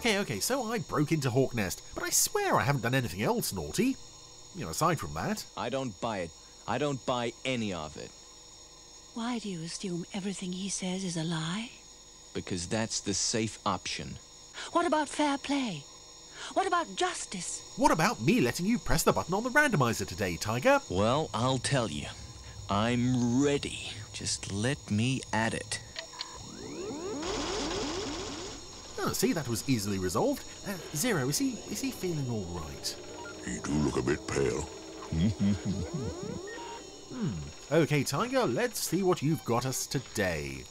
Okay, okay, so I broke into Hawknest, but I swear I haven't done anything else naughty. You know, aside from that. I don't buy it. I don't buy any of it. Why do you assume everything he says is a lie? Because that's the safe option. What about fair play? What about justice? What about me letting you press the button on the randomizer today, Tiger? Well, I'll tell you. I'm ready. Just let me at it. Oh, see, that was easily resolved. Uh, Zero, is he is he feeling all right? He do look a bit pale. Okay, Tiger, let's see what you've got us today.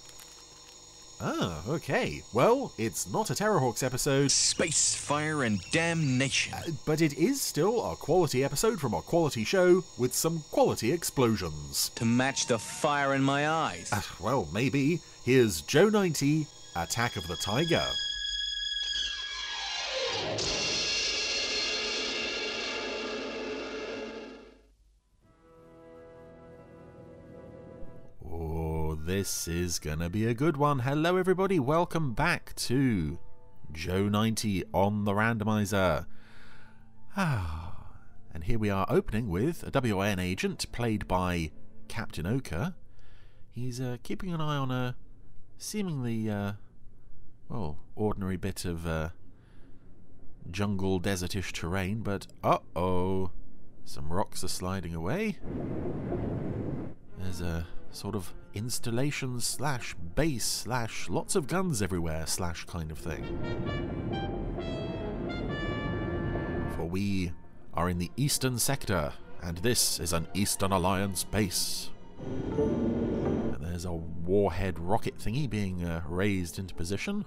Ah, okay. Well, it's not a Terrahawks episode, Space, fire, and damnation. but it is still a quality episode from a quality show with some quality explosions. To match the fire in my eyes. Uh, well, maybe. Here's Joe 90, Attack of the Tiger. This is gonna be a good one. Hello, everybody. Welcome back to Joe 90 on the randomizer. Ah, and here we are opening with a WIN agent played by Captain Ochre. He's uh, keeping an eye on a seemingly, uh, well, ordinary bit of uh, jungle desertish terrain, but uh oh, some rocks are sliding away. There's a sort of installation slash base slash lots of guns everywhere slash kind of thing. For we are in the eastern sector, and this is an Eastern Alliance base. And there's a warhead rocket thingy being uh, raised into position.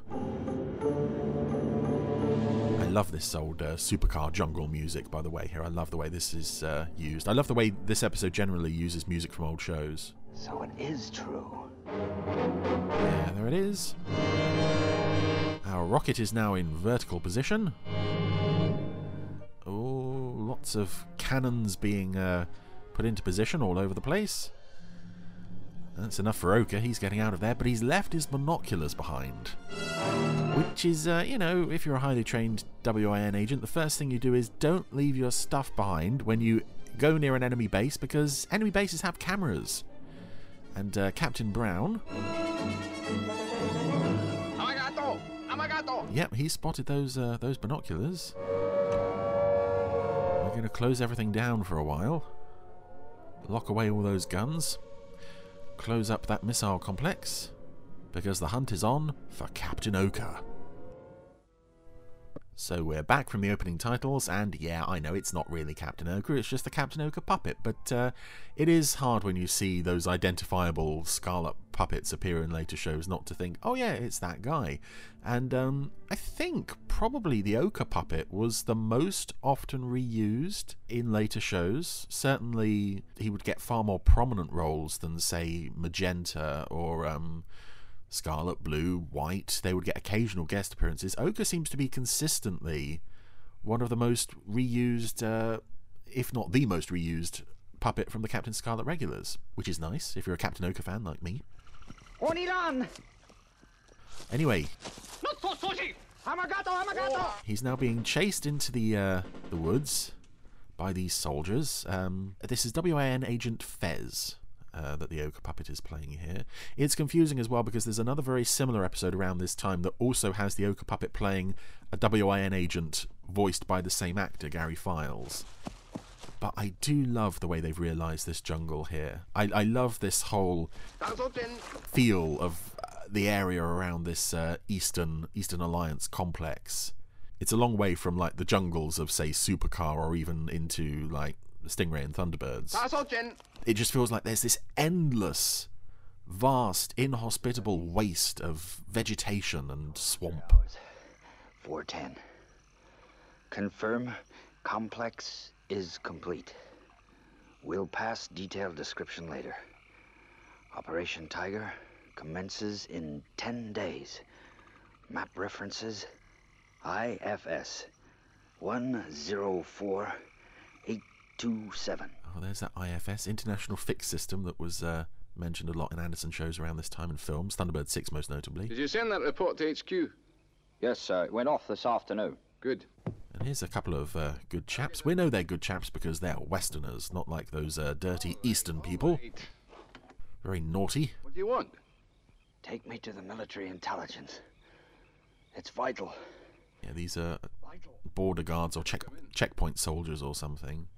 I love this old uh, supercar jungle music, by the way, here. I love the way this is uh, used. I love the way this episode generally uses music from old shows. So it is true. Yeah, there it is. Our rocket is now in vertical position. Oh, lots of cannons being uh, put into position all over the place. That's enough for Ochre. He's getting out of there, but he's left his binoculars behind. Which is, uh, you know, if you're a highly trained WIN agent, the first thing you do is don't leave your stuff behind when you go near an enemy base because enemy bases have cameras. And uh, Captain Brown, Yep, he spotted those uh, those binoculars. We're going to close everything down for a while. Lock away all those guns. Close up that missile complex. Because the hunt is on for Captain Ochre. So we're back from the opening titles, and yeah, I know it's not really Captain Ochre, it's just the Captain Ochre puppet, but uh, it is hard when you see those identifiable Scarlet puppets appear in later shows not to think, oh yeah, it's that guy. And um, I think probably the Ochre puppet was the most often reused in later shows. Certainly, he would get far more prominent roles than, say, Magenta or. Um, Scarlet, Blue, White. They would get occasional guest appearances. Ochre seems to be consistently one of the most reused, uh, if not the most reused, puppet from the Captain Scarlet regulars, which is nice if you're a Captain Ochre fan like me. Oniran! Anyway, he's now being chased into the uh, the woods by these soldiers. Um, this is WIN agent Fez. Uh, that the Ochre puppet is playing here. It's confusing as well because there's another very similar episode around this time that also has the Ochre puppet playing a WIN agent voiced by the same actor, Gary Files. But I do love the way they've realised this jungle here. I, I love this whole feel of uh, the area around this uh, Eastern Eastern Alliance complex. It's a long way from like the jungles of say Supercar or even into like Stingray and Thunderbirds. It just feels like there's this endless, vast, inhospitable waste of vegetation and swamp. 410. Confirm complex is complete. We'll pass detailed description later. Operation Tiger commences in 10 days. Map references IFS 104827. Oh, there's that IFS, International Fixed System, that was uh, mentioned a lot in Anderson shows around this time in films, Thunderbird 6 most notably. Did you send that report to HQ? Yes, sir. It went off this afternoon. Good. And here's a couple of uh, good chaps. We know they're good chaps because they're Westerners, not like those uh, dirty Eastern people. Wait. Very naughty. What do you want? Take me to the military intelligence. It's vital. Yeah, these are border guards or check checkpoint soldiers or something.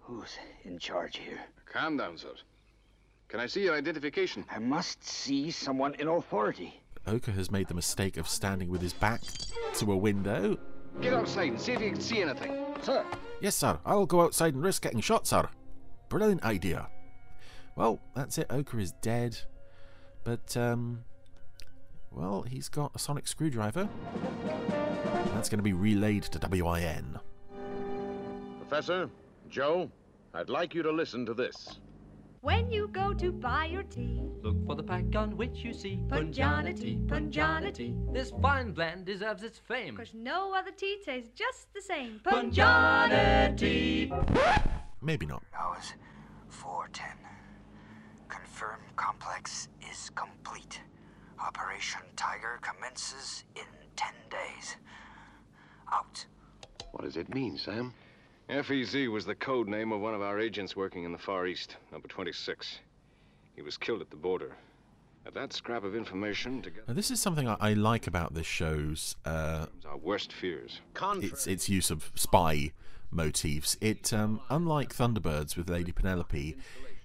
Who's in charge here? Calm down, sir. Can I see your identification? I must see someone in authority. Ochre has made the mistake of standing with his back to a window. Get outside and see if you can see anything. Sir, Yes, sir. I'll go outside and risk getting shot, sir. Brilliant idea. Well, that's it. Ochre is dead. But, um. Well, he's got a sonic screwdriver. That's going to be relayed to WIN. Professor, Joe, I'd like you to listen to this. When you go to buy your tea, Look for the pack on which you see Punjana tea, Punjana tea. This fine blend deserves its fame. cause no other tea tastes just the same. Punjana tea. Maybe not. Hours 410. Confirm complex is complete. Operation Tiger commences in 10 days. Out. What does it mean, Sam? FEZ was the code name of one of our agents working in the Far East, number 26. He was killed at the border. At that scrap of information, together Now, this is something I, I like about this show's uh, our worst fears. its its use of spy motifs. It, um, unlike Thunderbirds with Lady Penelope,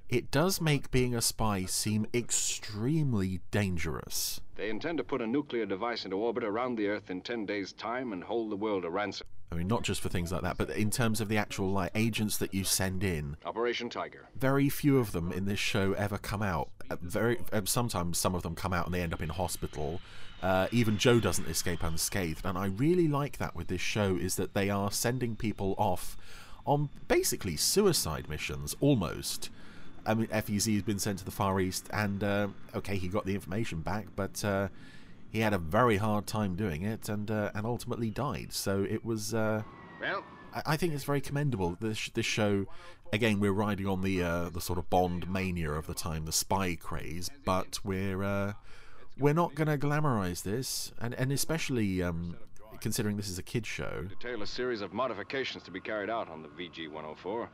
it does make being a spy seem extremely dangerous. They intend to put a nuclear device into orbit around the Earth in 10 days' time and hold the world a ransom. I mean, not just for things like that, but in terms of the actual like agents that you send in. Operation Tiger. Very few of them in this show ever come out. Uh, Very uh, sometimes some of them come out and they end up in hospital. Uh, even Joe doesn't escape unscathed, and I really like that with this show is that they are sending people off on basically suicide missions, almost. I mean, FEZ has been sent to the Far East, and uh, okay, he got the information back, but uh, he had a very hard time doing it, and uh, and ultimately died. So it was. Uh, Well, I I think it's very commendable. This this show, again, we're riding on the uh, the sort of Bond mania of the time, the spy craze, but we're uh, we're not going to glamorize this, and and especially um, considering this is a kids show. detail a series of modifications to be carried out on the VG-104.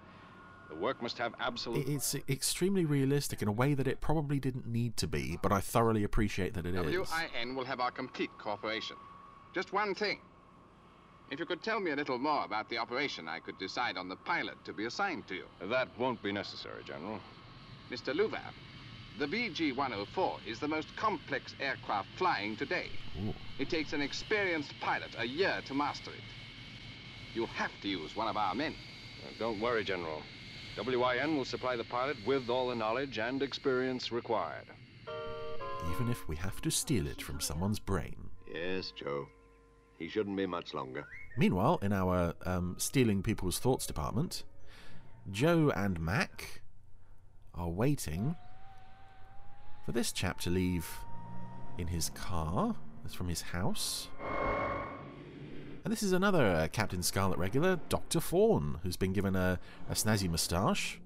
The work must have absolute... It's extremely realistic in a way that it probably didn't need to be, but I thoroughly appreciate that it is. WIN will have our complete cooperation. Just one thing. If you could tell me a little more about the operation, I could decide on the pilot to be assigned to you. That won't be necessary, General. Mr. Loover, the VG-104 is the most complex aircraft flying today. It takes an experienced pilot a year to master it. You have to use one of our men. Uh, don't worry, General. WIN will supply the pilot with all the knowledge and experience required. Even if we have to steal it from someone's brain. Yes, Joe. He shouldn't be much longer. Meanwhile, in our um, stealing people's thoughts department, Joe and Mac are waiting for this chap to leave in his car. That's from his house. And this is another uh, Captain Scarlet regular, Dr. Fawn, who's been given a, a snazzy moustache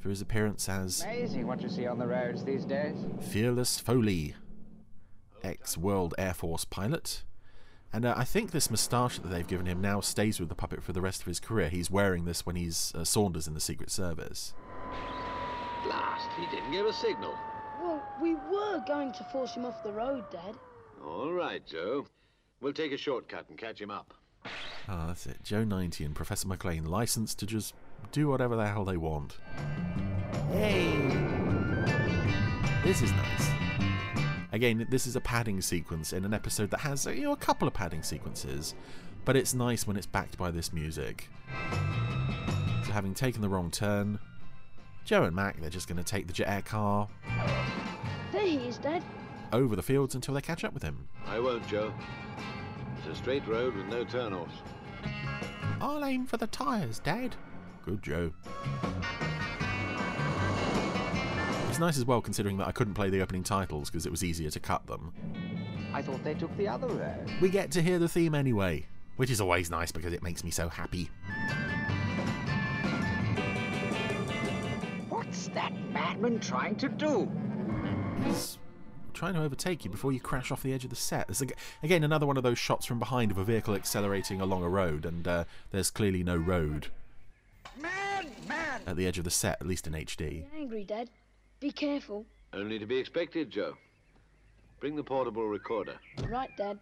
for his appearance as Amazing what you see on the roads these days. Fearless Foley, ex World Air Force pilot. And uh, I think this moustache that they've given him now stays with the puppet for the rest of his career. He's wearing this when he's uh, Saunders in the Secret Service. Blast, he didn't give a signal. Well, we were going to force him off the road, Dad. All right, Joe. We'll take a shortcut and catch him up. Ah, that's it. Joe 90 and Professor McClaine licensed to just do whatever the hell they want. Hey! This is nice. Again, this is a padding sequence in an episode that has you know a couple of padding sequences, but it's nice when it's backed by this music. So having taken the wrong turn, Joe and Mac they're just going to take the jet air car There he is, Dad. Over the fields until they catch up with him. I won't, Joe. It's a straight road with no turnoffs. I'll aim for the tyres, Dad. Good Joe. It's nice as well considering that I couldn't play the opening titles because it was easier to cut them. I thought they took the other road. We get to hear the theme anyway, which is always nice because it makes me so happy. What's that madman trying to do? He's trying to overtake you before you crash off the edge of the set. There's again another one of those shots from behind of a vehicle accelerating along a road, and uh, there's clearly no road Man, man! at the edge of the set, at least in HD. You're angry, Dad. Be careful. Only to be expected, Joe. Bring the portable recorder. Right, Dad.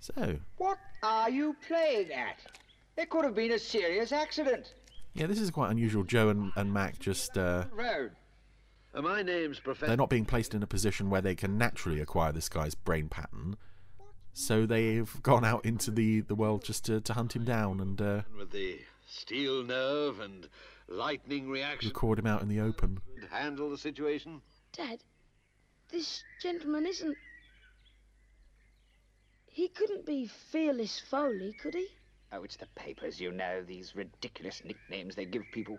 So, What are you playing at? There could have been a serious accident. yeah, this is quite unusual. Joe and, and Mac just. Uh, Road. Uh, my name's Professor. they're not being placed in a position where they can naturally acquire this guy's brain pattern. So they've gone out into the, the world just to, to hunt him down and uh, With the steel nerve and lightning reaction. record him out in the open. to Handle the situation. Dad, this gentleman isn't. He couldn't be Fearless Foley, could he? Oh, it's the papers, you know, these ridiculous nicknames they give people.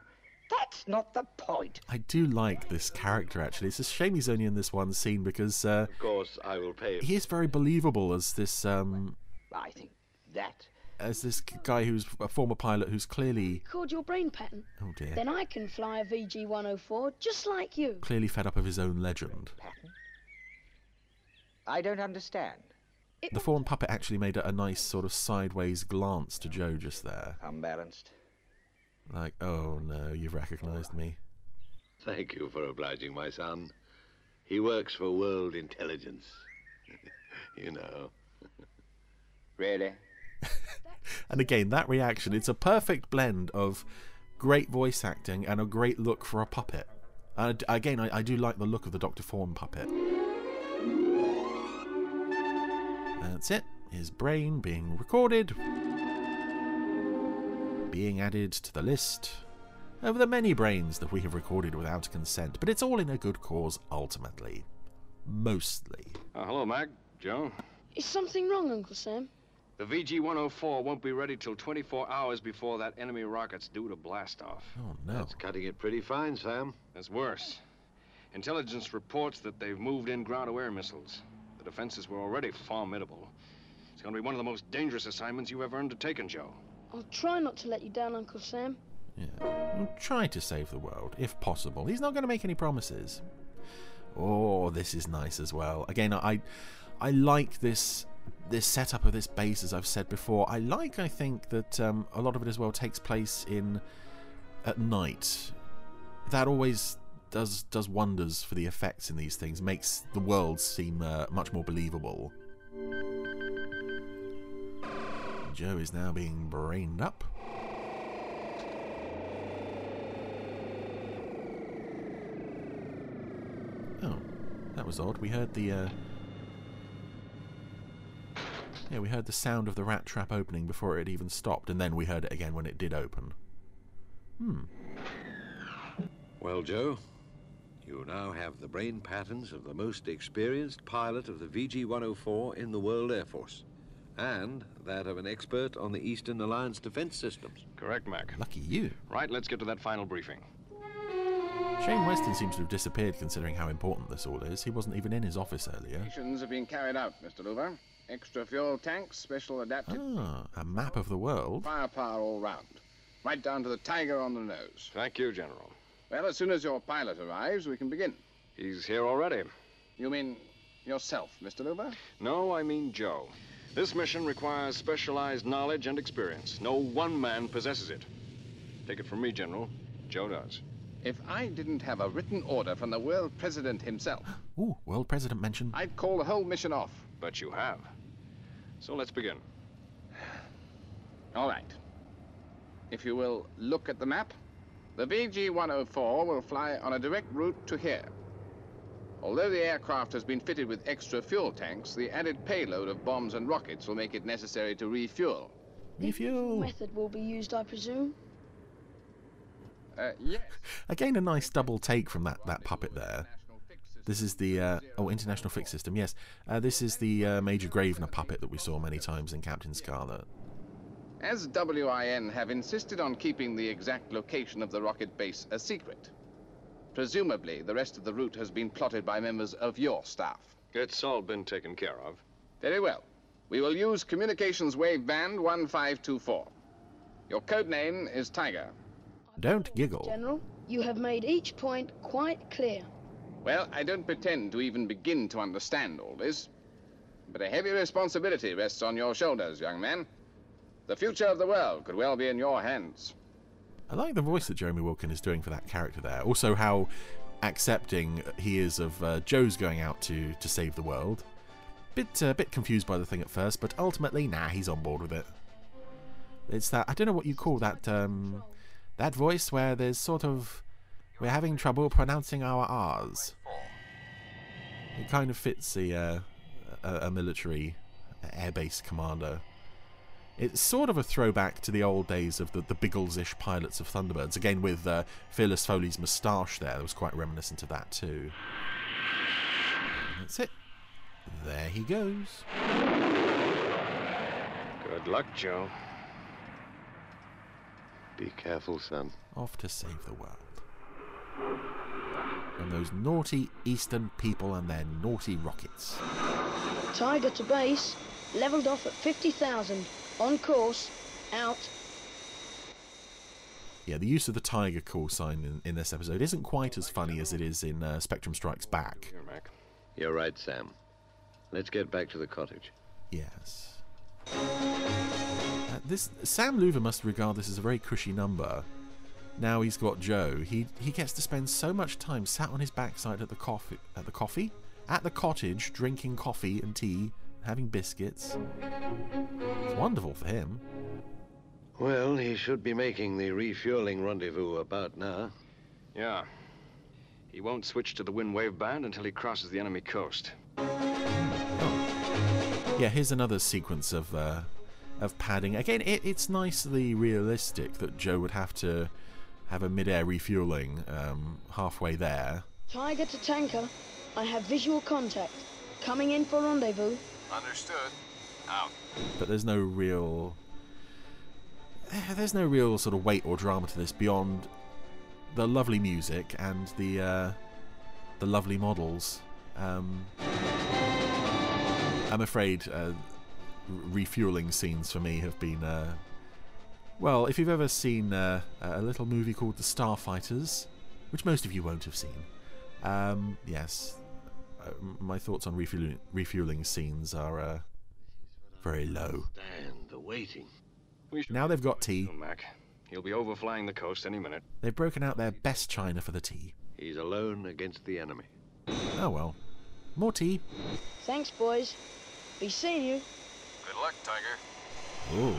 That's not the point. I do like this character actually. It's a shame he's only in this one scene because uh, Of course, I will pay. he is very believable as this um, I think that. as this guy who's a former pilot who's clearly Record your brain pattern. oh dear Then I can fly a VG 104 just like you. clearly fed up of his own legend. Pattern? I don't understand. The fawn puppet actually made a, a nice sort of sideways glance to Joe just there, Unbalanced. Like, "Oh no, you've recognised me." Thank you for obliging my son. He works for World Intelligence. you know. Really? And again, that reaction, it's a perfect blend of great voice acting and a great look for a puppet. And again, I, I do like the look of the Dr. Fawn puppet. That's it. His brain being recorded, being added to the list of the many brains that we have recorded without consent. But it's all in a good cause, ultimately. Mostly. Uh, hello, Mac. Joe. Is something wrong, Uncle Sam? The VG-104 won't be ready till 24 hours before that enemy rocket's due to blast off. Oh, no. That's cutting it pretty fine, Sam. That's worse. Intelligence reports that they've moved in ground-to-air missiles. The defenses were already formidable. It's going to be one of the most dangerous assignments you've ever undertaken, Joe. I'll try not to let you down, Uncle Sam. Yeah. We'll try to save the world, if possible. He's not going to make any promises. Oh, this is nice as well. Again, I, I like this this setup of this base, as I've said before. I like, I think, that um, a lot of it as well takes place in at night. That always does does wonders for the effects in these things. Makes the world seem uh, much more believable. Joe is now being brained up. Oh, that was odd. We heard the. Uh... Yeah, we heard the sound of the rat trap opening before it even stopped, and then we heard it again when it did open. Hmm. Well, Joe, you now have the brain patterns of the most experienced pilot of the VG 104 in the World Air Force, and that of an expert on the Eastern Alliance defense systems. Correct, Mac. Lucky you. Right, let's get to that final briefing. Shane Weston seems to have disappeared considering how important this all is. He wasn't even in his office earlier. Missions have been carried out, Mr. Loover. Extra fuel tanks, special adapted Ah, a map of the world. firepower all round. Right down to the tiger on the nose. Thank you, General. Well, as soon as your pilot arrives, we can begin. He's here already. You mean yourself, Mr. Loover? No, I mean Joe. This mission requires specialized knowledge and experience. No one man possesses it. Take it from me, General. Joe does. If I didn't have a written order from the world president himself, Ooh, world president mentioned. I'd call the whole mission off. But you have. So let's begin. All right. If you will look at the map, the VG 104 will fly on a direct route to here. Although the aircraft has been fitted with extra fuel tanks, the added payload of bombs and rockets will make it necessary to refuel. Refuel. Method will be used, I presume. Uh, yes. Again, a nice double take from that, that puppet there. This is the uh, oh International Fix System. Yes, uh, this is the uh, Major Gravener puppet that we saw many times in Captain Scarlet. As WIN have insisted on keeping the exact location of the rocket base a secret. Presumably, the rest of the route has been plotted by members of your staff. It's all been taken care of. Very well. We will use communications wave band 1524. Your code name is Tiger. Don't giggle. General, you have made each point quite clear. Well, I don't pretend to even begin to understand all this, but a heavy responsibility rests on your shoulders, young man. The future of the world could well be in your hands. I like the voice that Jeremy Wilkin is doing for that character there. Also, how accepting he is of uh, Joe's going out to to save the world. Bit uh, bit confused by the thing at first, but ultimately, nah, he's on board with it. It's that I don't know what you call that um, that voice where there's sort of we're having trouble pronouncing our R's. It kind of fits the uh, a, a military airbase commander. It's sort of a throwback to the old days of the, the Biggles-ish pilots of Thunderbirds. Again, with uh, Fearless Foley's moustache there, that was quite reminiscent of that too. That's it. There he goes. Good luck, Joe. Be careful, son. Off to save the world. From those naughty Eastern people and their naughty rockets. Tiger to base, leveled off at 50,000. On course, out. Yeah, the use of the tiger call sign in, in this episode isn't quite as funny as it is in uh, Spectrum Strikes Back. Here, Mac. You're right, Sam. Let's get back to the cottage. Yes. Uh, this Sam Loover must regard this as a very cushy number. Now he's got Joe. He he gets to spend so much time sat on his backside at the coffee at the coffee at the cottage, drinking coffee and tea, having biscuits. It's wonderful for him. Well, he should be making the refueling rendezvous about now. Yeah. He won't switch to the WIN wave band until he crosses the enemy coast. Yeah, here's another sequence of uh, of padding. Again, it, it's nicely realistic that Joe would have to have a mid-air refueling um, halfway there. Tiger to tanker. I have visual contact. Coming in for rendezvous. Understood. Out. But there's no real there's no real sort of weight or drama to this beyond the lovely music and the uh, the lovely models. Um, I'm afraid uh, refueling scenes for me have been uh, well. If you've ever seen uh, a little movie called The Starfighters, which most of you won't have seen, um, yes, my thoughts on refueling, refueling scenes are uh, very low. Stand the waiting. Now they've got tea. Mac. He'll be overflying the coast any minute. They've broken out their best china for the tea. He's alone against the enemy. Oh well. More tea. Thanks, boys. Be seeing you. Good luck, Tiger. Oh.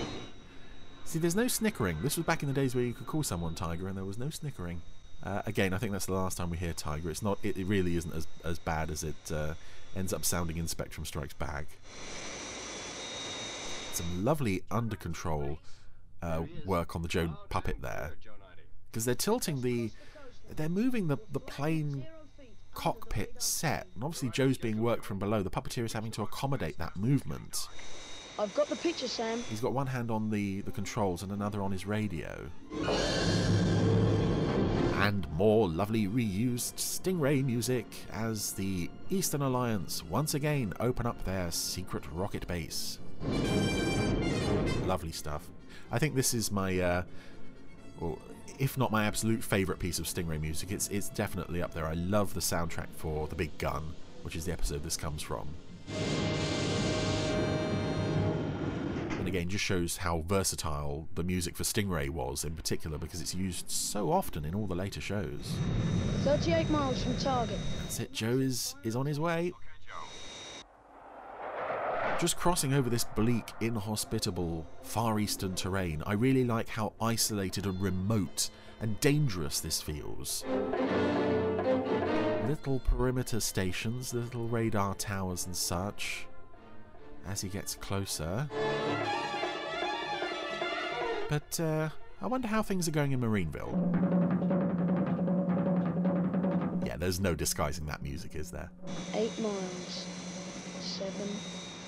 See, there's no snickering. This was back in the days where you could call someone Tiger and there was no snickering. Uh, again, I think that's the last time we hear Tiger. It's not. It, it really isn't as as bad as it uh, ends up sounding in Spectrum Strikes Back. Some lovely under control uh, work on the Joe puppet there, because they're tilting the, they're moving the the plane cockpit set, and obviously Joe's being worked from below. The puppeteer is having to accommodate that movement. I've got the picture, Sam. He's got one hand on the, the controls and another on his radio. And more lovely reused Stingray music as the Eastern Alliance once again open up their secret rocket base. Lovely stuff. I think this is my, uh, if not my absolute favourite piece of Stingray music, it's it's definitely up there. I love the soundtrack for The Big Gun, which is the episode this comes from. And again, just shows how versatile the music for Stingray was in particular because it's used so often in all the later shows. 38 miles from target. That's it, Joe is, is on his way. Just crossing over this bleak, inhospitable, far eastern terrain, I really like how isolated and remote and dangerous this feels. Little perimeter stations, little radar towers and such. As he gets closer. But uh, I wonder how things are going in Marineville. Yeah, there's no disguising that music, is there? Eight miles. Seven.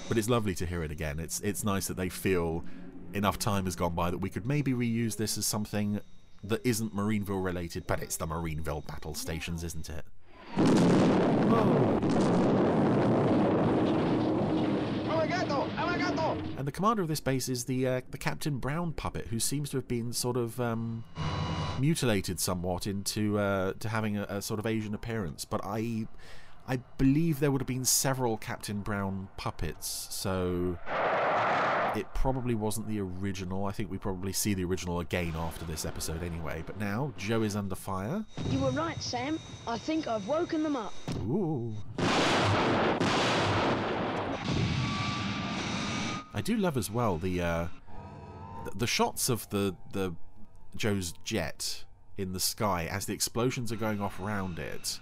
But it's lovely to hear it again. It's it's nice that they feel enough time has gone by that we could maybe reuse this as something that isn't Marineville related, but it's the Marineville battle stations, isn't it? And the commander of this base is the uh, the Captain Brown puppet, who seems to have been sort of um, mutilated somewhat into uh, to having a, a sort of Asian appearance. But I I believe there would have been several Captain Brown puppets, so it probably wasn't the original. I think we probably see the original again after this episode anyway. But now Joe is under fire. You were right, Sam. I think I've woken them up. Ooh. I do love as well the uh, the shots of the the Joe's jet in the sky as the explosions are going off around it.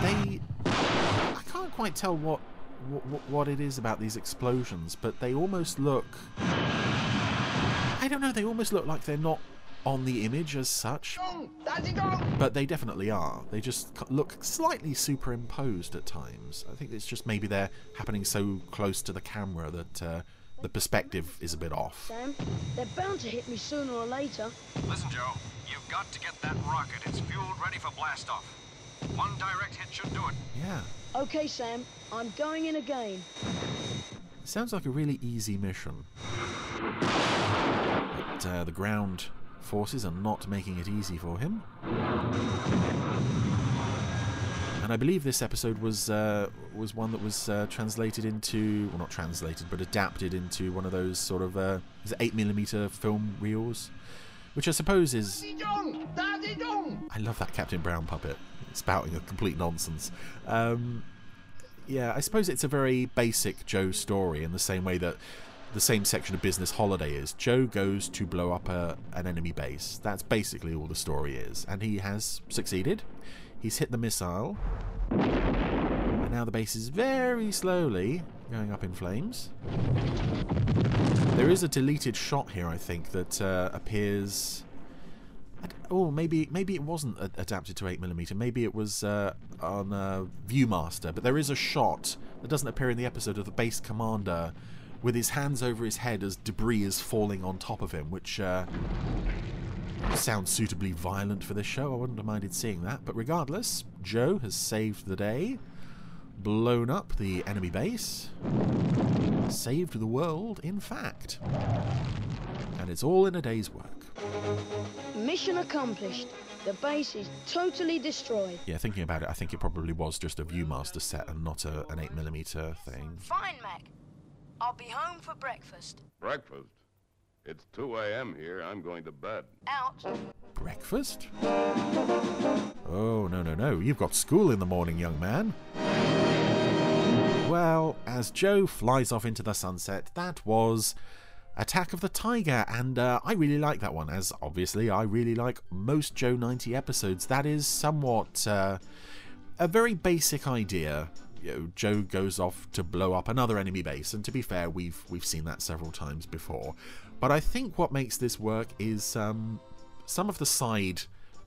They, I can't quite tell what what, what it is about these explosions, but they almost look. I don't know. They almost look like they're not on the image as such, but they definitely are. They just look slightly superimposed at times. I think it's just maybe they're happening so close to the camera that uh, the perspective is a bit off. Sam, they're bound to hit me sooner or later. Listen, Joe, you've got to get that rocket. It's fueled, ready for blastoff. One direct hit should do it. Yeah. Okay, Sam, I'm going in again. Sounds like a really easy mission. But uh, the ground forces are not making it easy for him. And I believe this episode was uh, was one that was uh, translated into, well, not translated, but adapted into one of those sort of uh, is it eight millimeter film reels, which I suppose is. I love that Captain Brown puppet spouting a complete nonsense. Um, yeah, I suppose it's a very basic Joe story in the same way that the same section of Business Holiday is. Joe goes to blow up a, an enemy base. That's basically all the story is. And he has succeeded. He's hit the missile. And now the base is very slowly going up in flames. There is a deleted shot here, I think, that uh, appears. Oh, maybe maybe it wasn't adapted to 8mm. Maybe it was uh, on uh, Viewmaster. But there is a shot that doesn't appear in the episode of the base commander with his hands over his head as debris is falling on top of him, which uh, sounds suitably violent for this show. I wouldn't have minded seeing that. But regardless, Joe has saved the day, blown up the enemy base, saved the world, in fact. And it's all in a day's work. Mission accomplished. The base is totally destroyed. Yeah, thinking about it, I think it probably was just a Viewmaster set and not a, an 8mm thing. Fine, Mac. I'll be home for breakfast. Breakfast? It's 2 a.m. here. I'm going to bed. Out. Breakfast? Oh, no, no, no. You've got school in the morning, young man. Well, as Joe flies off into the sunset, that was Attack of the Tiger, and uh, I really like that one, as obviously I really like most Joe 90 episodes. That is somewhat uh, a very basic idea. You know, Joe goes off to blow up another enemy base, and to be fair, we've we've seen that several times before. But I think what makes this work is um, some of the side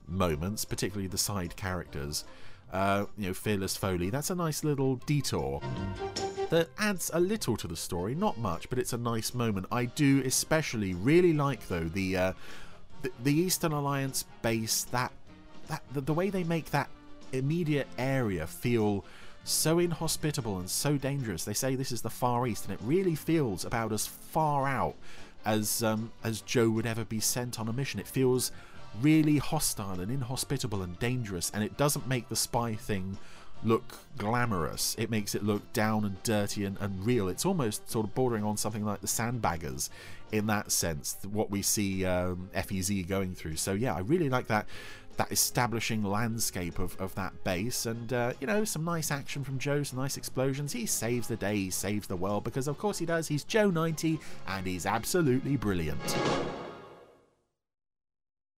moments, particularly the side characters. Uh, you know, Fearless Foley. That's a nice little detour that adds a little to the story, not much, but it's a nice moment. I do especially really like though the uh, the, the Eastern Alliance base. That that the, the way they make that immediate area feel so inhospitable and so dangerous. They say this is the Far East, and it really feels about as far out as um, as Joe would ever be sent on a mission. It feels really hostile and inhospitable and dangerous, and it doesn't make the spy thing look glamorous. It makes it look down and dirty and, and real. It's almost sort of bordering on something like the Sandbaggers in that sense, what we see um, FEZ going through. So yeah, I really like that that establishing landscape of, of that base and uh, you know some nice action from joe some nice explosions. He saves the day he saves the world because of course he does. He's joe 90 and he's absolutely brilliant